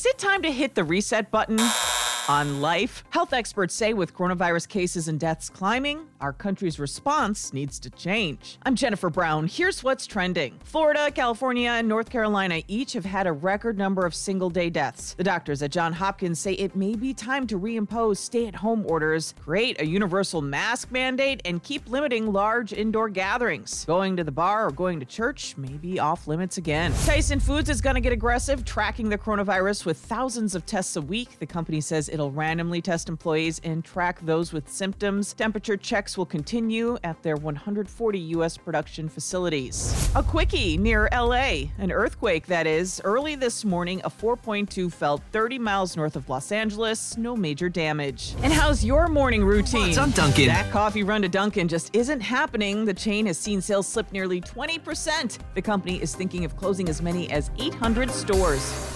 Is it time to hit the reset button? On life. Health experts say with coronavirus cases and deaths climbing, our country's response needs to change. I'm Jennifer Brown. Here's what's trending. Florida, California, and North Carolina each have had a record number of single day deaths. The doctors at Johns Hopkins say it may be time to reimpose stay at home orders, create a universal mask mandate, and keep limiting large indoor gatherings. Going to the bar or going to church may be off limits again. Tyson Foods is going to get aggressive, tracking the coronavirus with thousands of tests a week. The company says it'll It'll randomly test employees and track those with symptoms. Temperature checks will continue at their 140 U.S. production facilities. A quickie near LA, an earthquake that is. Early this morning, a 4.2 felt 30 miles north of Los Angeles. No major damage. And how's your morning routine? What's up, Dunkin'? That coffee run to Dunkin' just isn't happening. The chain has seen sales slip nearly 20%. The company is thinking of closing as many as 800 stores.